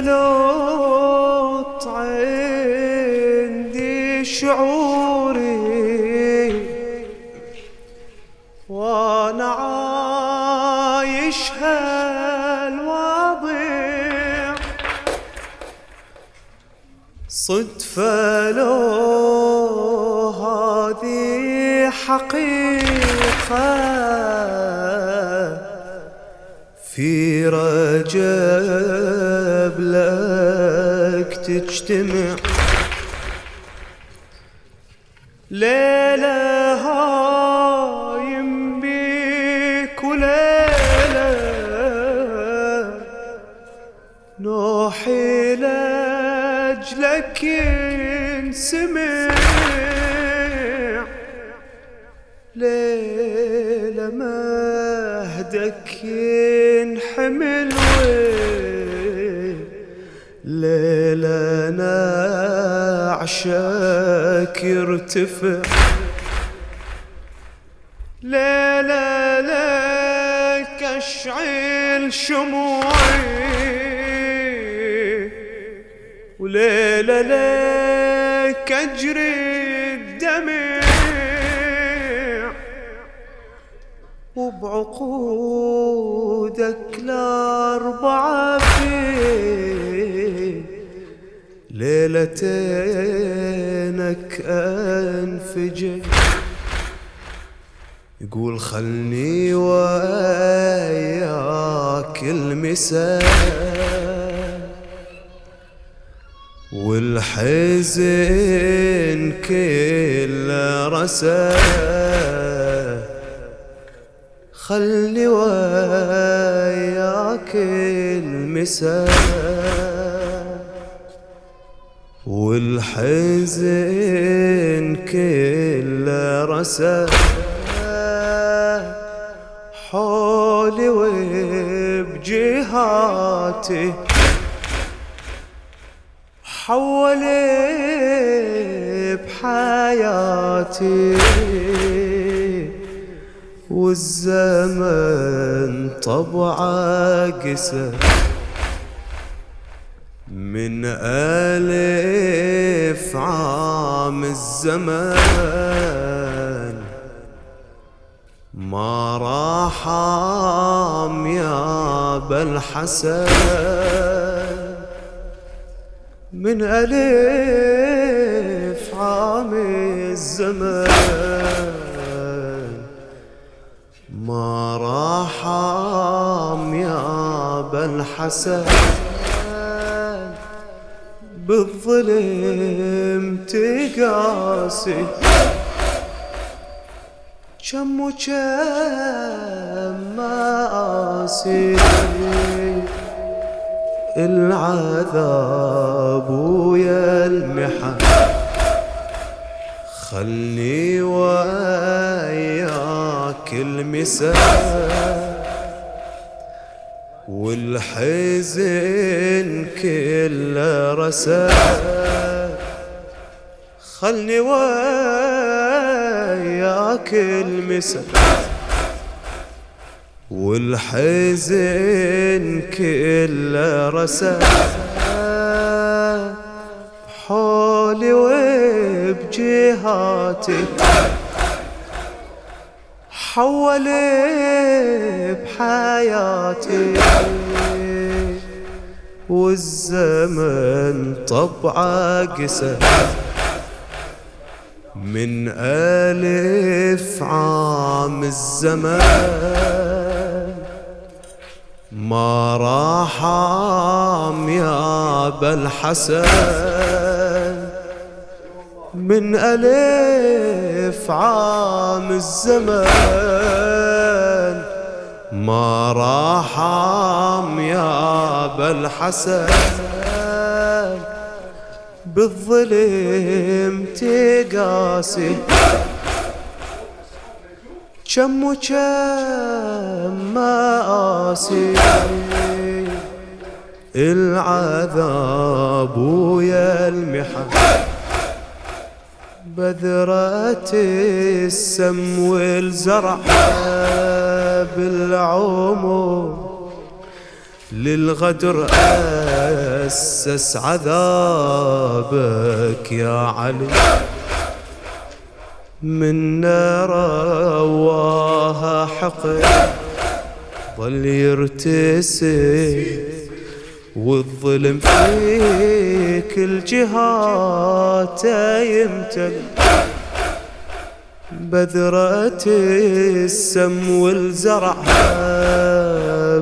لوط عندي شعوري. وأنا عايش هالواضع صدفة لو هذه حقيقة. في رجب تجتمع ليلة هايم بيك وليلة نوحي لأجلك ينسمع ليلة مهدك ينحمل نعشك يرتفع ليلة لك أشعل شموعي. وليلة لك أجري الدمع. وبعقودك الأربعة ليلتينك أنفجر. يقول خلني وياك المساء. والحزن كله رسى. خلني وياك المساء. والحزن كله رسى حولي وبجهاتي. حول بحياتي. والزمن طبعه قسى. من ألف عام الزمان ما راح عام يا بالحسن من ألف عام الزمان ما راح عام يا بالحسن بالظلم تقاسي. كم وكم مآسي. العذاب ويا المحن. خلني وياك المساء. والحزن كله رسى خلني وياك المساء والحزن كله رسى حولي وبجهاتي. حول بحياتي والزمن طبعه قسى من ألف عام الزمان ما راح يا بالحسن من ألف عام الزمان ما راح عام يا بالحسن بالظلم تقاسي. كم وكم مآسي العذاب ويا المحن. بذرة السم والزرع بالعمر للغدر أسس عذابك يا علي. من رواها حقد ظل يرتسم والظلم في كل جهات يمتلئ بذرة السم والزرع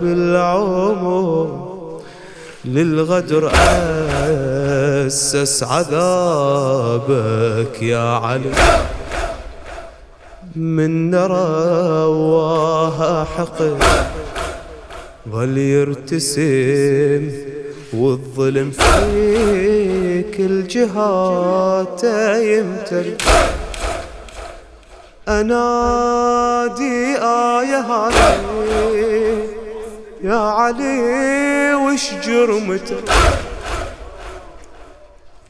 بالعمر للغدر أسس عذابك يا علي. من رواها حقد ظل يرتسم والظلم في كل جهات يمتلئ أنادي آية علي يا علي وش جرمته؟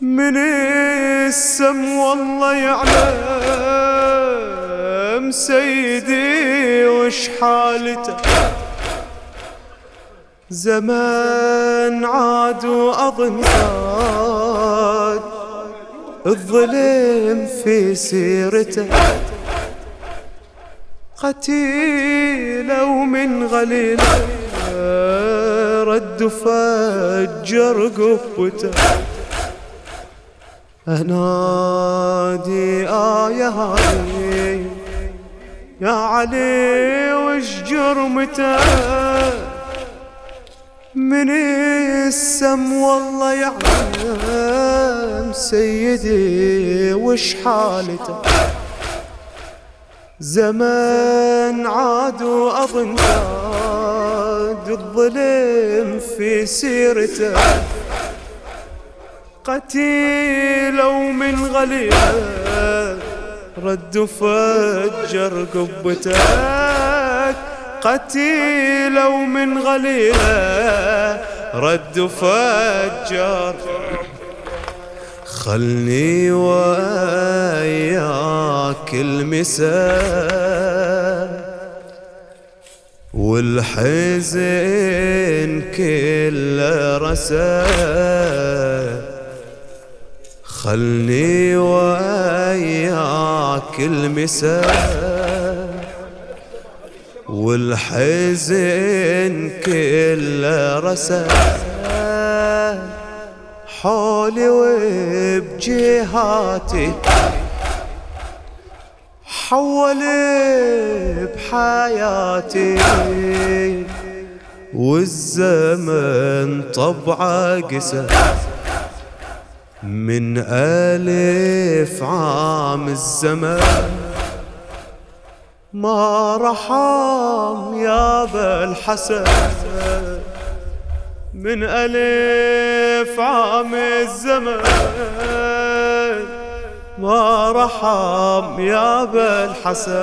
من السم والله يعلم سيدي وش حالته؟ زمان عاد وأظن زاد الظلم في سيرته. قتيلة ومن غليلة رد فجر قبته أنادي آية هذه يا علي وش جرمته؟ من السم والله يعلم سيدي وش حالته. زمان عاد وأظن زاد الظلم في سيرته. قتيل ومن غليله رد فجر قبتك قتيل ومن غليله رد فجر. خلني وياك المساء والحزن كله رسى خلني وياك المساء والحزن كله رسى حولي وبجهاتي. حول بحياتي. والزمن طبعه قسى من ألف عام الزمن. ما رحم يا ذا الحسن. من ألف عام الزمن ما رحم يا بالحسن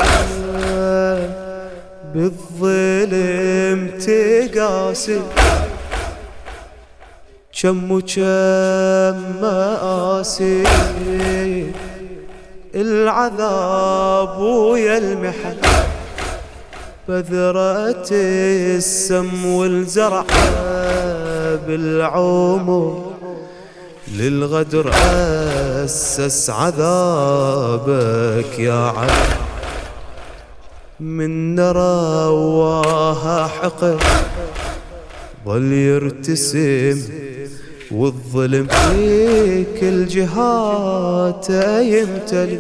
بالظلم تقاسي كم وكم مآسي. العذاب ويا المحن. بذرة السم والزرع بالعمر. للغدر أسس عذابك يا علي. من رواها حقر. ظل يرتسم والظلم في كل جهات يمتلئ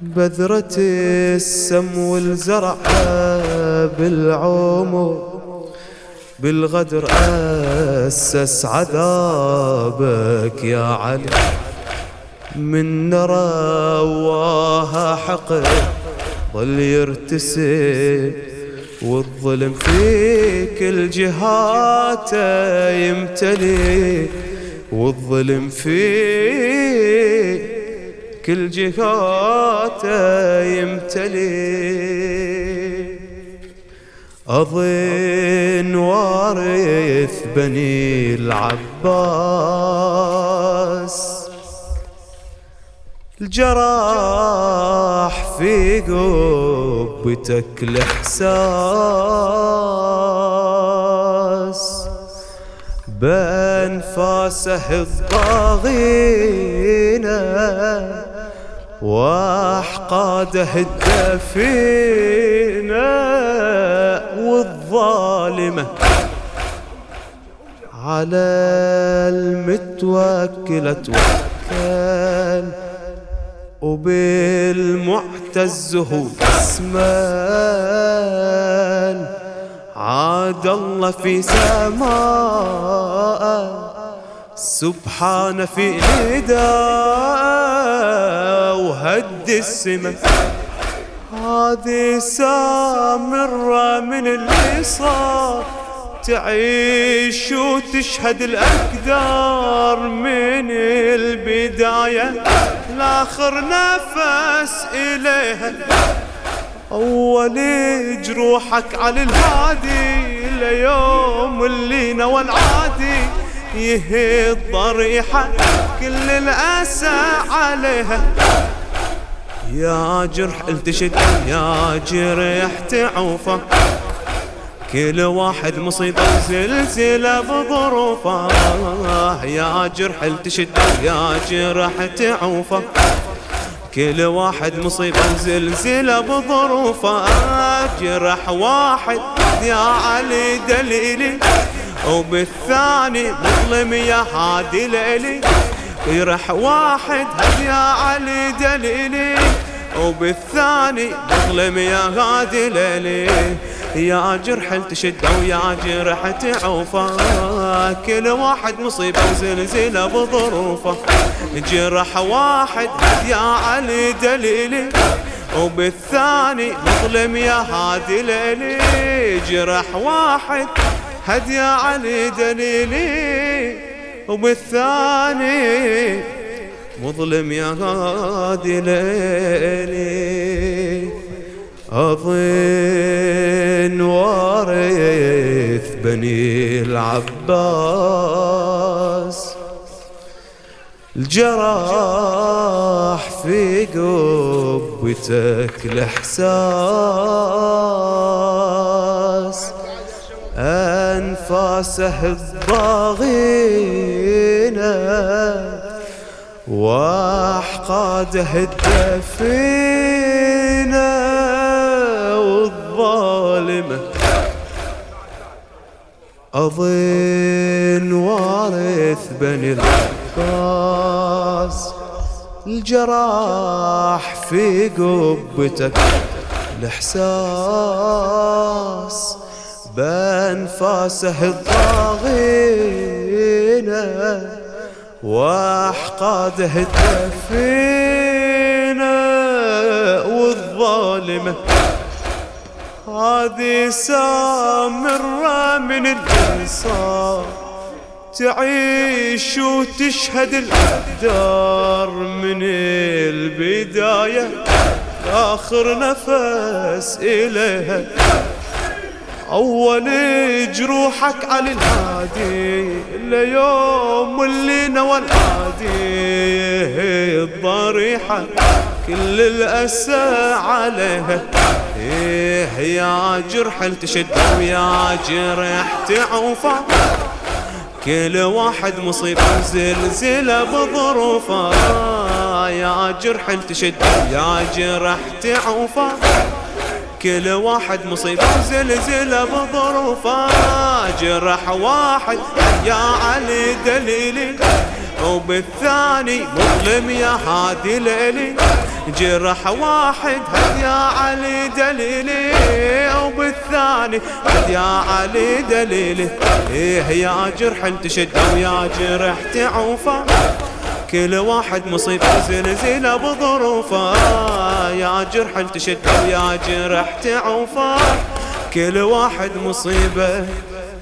بذرة السم والزرع بالعمر بالغدر أسس عذابك يا علي. من رواها حقر ظل يرتسم والظلم في كل جهات يمتلي والظلم في كل جهات يمتلي. أظن وارث بني العباس الجراح في قبتك الإحساس. بأنفاسه الطاغينة وأحقاده الدفينة والظالمة. على المتوكلة توكل. وبالمعتز هو اسمان. عاد الله في سماء سبحان في نداء وهد السماء. هذه سامرة من اللي صار. تعيش وتشهد الأقدار من البداية. لآخر نفس إليها. أول جروحك على الهادي ليوم اللي نوى العادي. يهد ضريحة كل الأسى عليها. يا جرح التشد يا جرح تعوفة. كل واحد مصيبة وزلزلة بظروفه. يا جرح التشد يا جرح تعوفه. كل واحد مصيبة وزلزلة بظروفه. جرح واحد يا علي دليلي. وبالثاني مظلم يا هادي ليلي. جرح واحد يا علي دليلي. وبالثاني مظلم يا هادي ليلي. يا جرح التشد ويا جرح تعوفه كل واحد مصيبة وزلزلة بظروفه. جرح واحد يا علي دليلي. وبالثاني مظلم يا هادي ليلي. جرح واحد هد يا علي دليلي. وبالثاني مظلم يا هادي ليلي. أظن وارث بني العباس. الجراح في قبتك الإحساس. أنفاسه الضاغينة وأحقاده الدفينة. أظن وارث بني العباس الجراح في قبتك. الإحساس بأنفاسه الطاغينة وأحقاده الدفينة والظالمة. هذه سامرة من الإنصار تعيش وتشهد الأقدار من البداية آخر نفس إليها. أول جروحك على الهادي ليوم اللي نوى الهادي الضريحة كل الأسى عليها. إيه يا جرح التشد ويا جرح تعوفه كل واحد مصيبة زلزلة بظروفه. يا جرح التشد يا جرح تعوفه كل واحد مصيبة زلزلة بظروفه. جرح واحد يا علي دليلي وبالثاني مظلم يا هادي ليلي. جرح واحد هد يا علي دليلي؟ وبالثاني هد يا علي دليلي؟ إيه يا جرح انتشد ويا جرح تعوفه كل واحد مصيبة زلزلة بظروفه. يا جرح انتشد ويا جرح تعوفه كل واحد مصيبة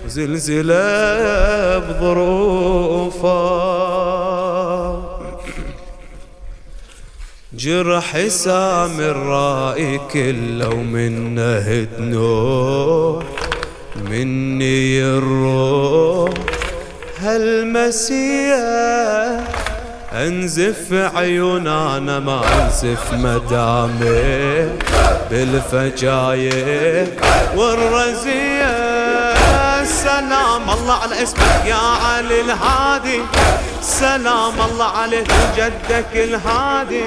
زلزلة بظروفه. جرح سامر الرائي كله ومنه تنوح مني الروح هالمسيح أنزف عيون أنا ما أنزف مدامي بالفجايع سلام الله على اسمك يا علي الهادي. سلام الله عليك وجدك الهادي.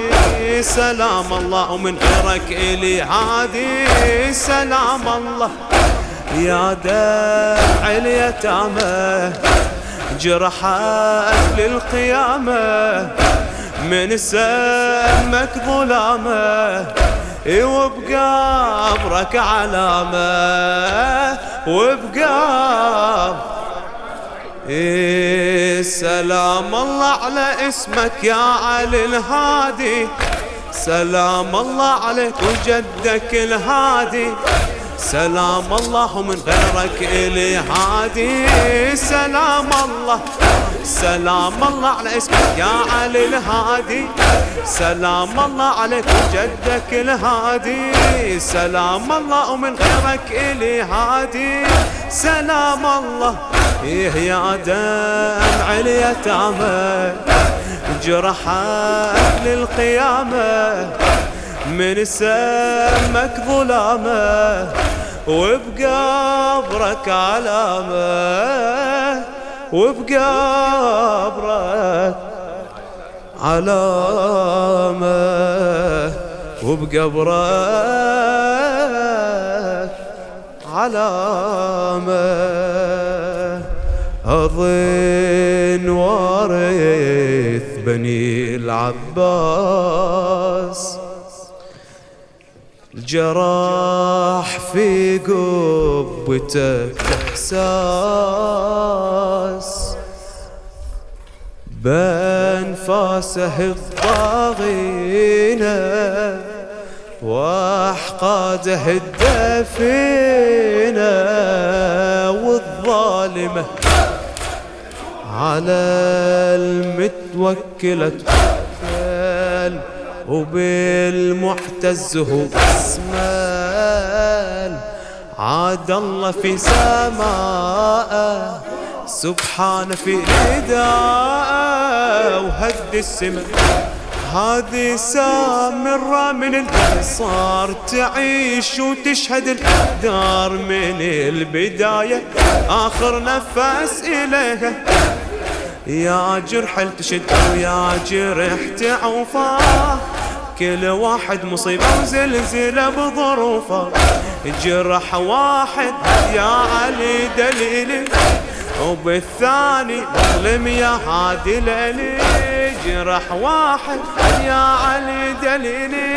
سلام الله ومن غيرك إلي هادي سلام الله يا دمع اليتامى. جرحك للقيامة. من سمك ظلامة وبقبرك علامة. وبقبر إيه سلام الله على اسمك يا علي الهادي. سلام الله عليك وجدك الهادي. سلام الله من غيرك إلي هادي. سلام الله سلام الله على اسمك يا علي الهادي. سلام الله عليك وجدك الهادي. سلام الله ومن غيرك إلي هادي. سلام الله إيه يا دمع اليتامى جرحك للقيامة من سمك ظلامة وبقبرك علامة وبقبرك علامة وبقبرك علامة. أظن وارث بني العباس. الجراح في قبتك احساس بانفاسه الضاغينه وأحقاده الدفينة والظالمة على المتوكلة توكل وبالمعتز هو أسمال. عاد الله في سماء سبحان في نداء وهد السماء هذه سامرة من الانتصار تعيش وتشهد الأقدار من البداية. آخر نفس إليها يا جرح التشد ويا جرح تعوفا كل واحد مصيبة وزلزلة بظروفه. جرح واحد يا علي دليلي وبالثاني ظلم يا هادي ليلي جرح واحد يا علي دليلي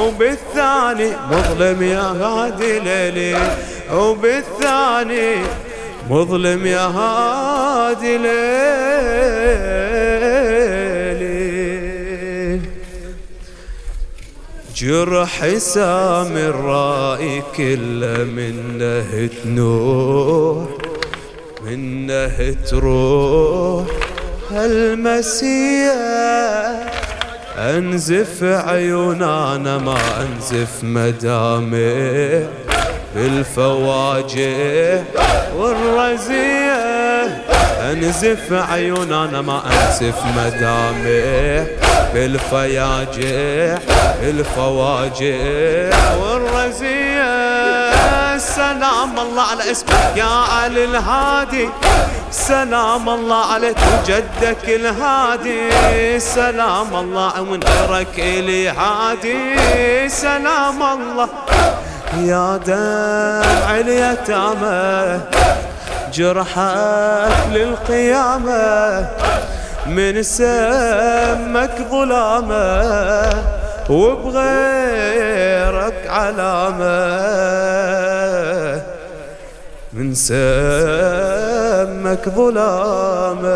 وبالثاني مظلم يا هادي ليلي وبالثاني مظلم يا هادي ليلي جرح سامراء كل منه تنوح منه تروح هالمسيح أنزف عيونانا ما أنزف مدامع بالفواجع والرزية انزف عيون أنا ما انزف مدامع بالفياجع الفواجع والرزية سلام الله على اسمك يا علي الهادي. سلام الله عليك وجدك الهادي. سلام الله من غيرك الي هادي سلام الله يا دمع اليتامى. جرحك للقيامة من سمك ظلامة وبغيرك علامة. من سمك ظلامة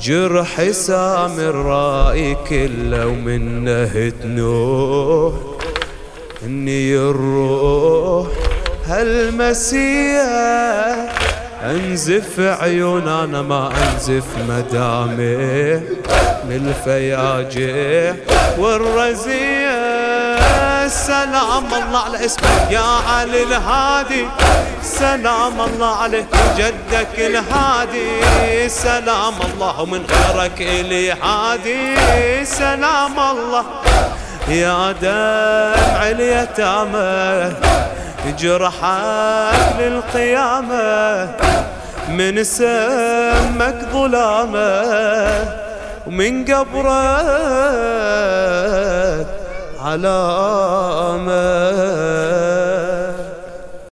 جرح سامر رأي كله ومنه تنوح إني الروح هالمسيح أنزف عيون أنا ما أنزف مدامع من الفياجع والرزية سلام الله على اسمك يا علي الهادي سلام الله عليك وجدك الهادي سلام الله. من غيرك إلي هادي سلام الله. يا دمع اليتامى جرحك للقيامة من سمك ظلامة ومن قبرك علامة.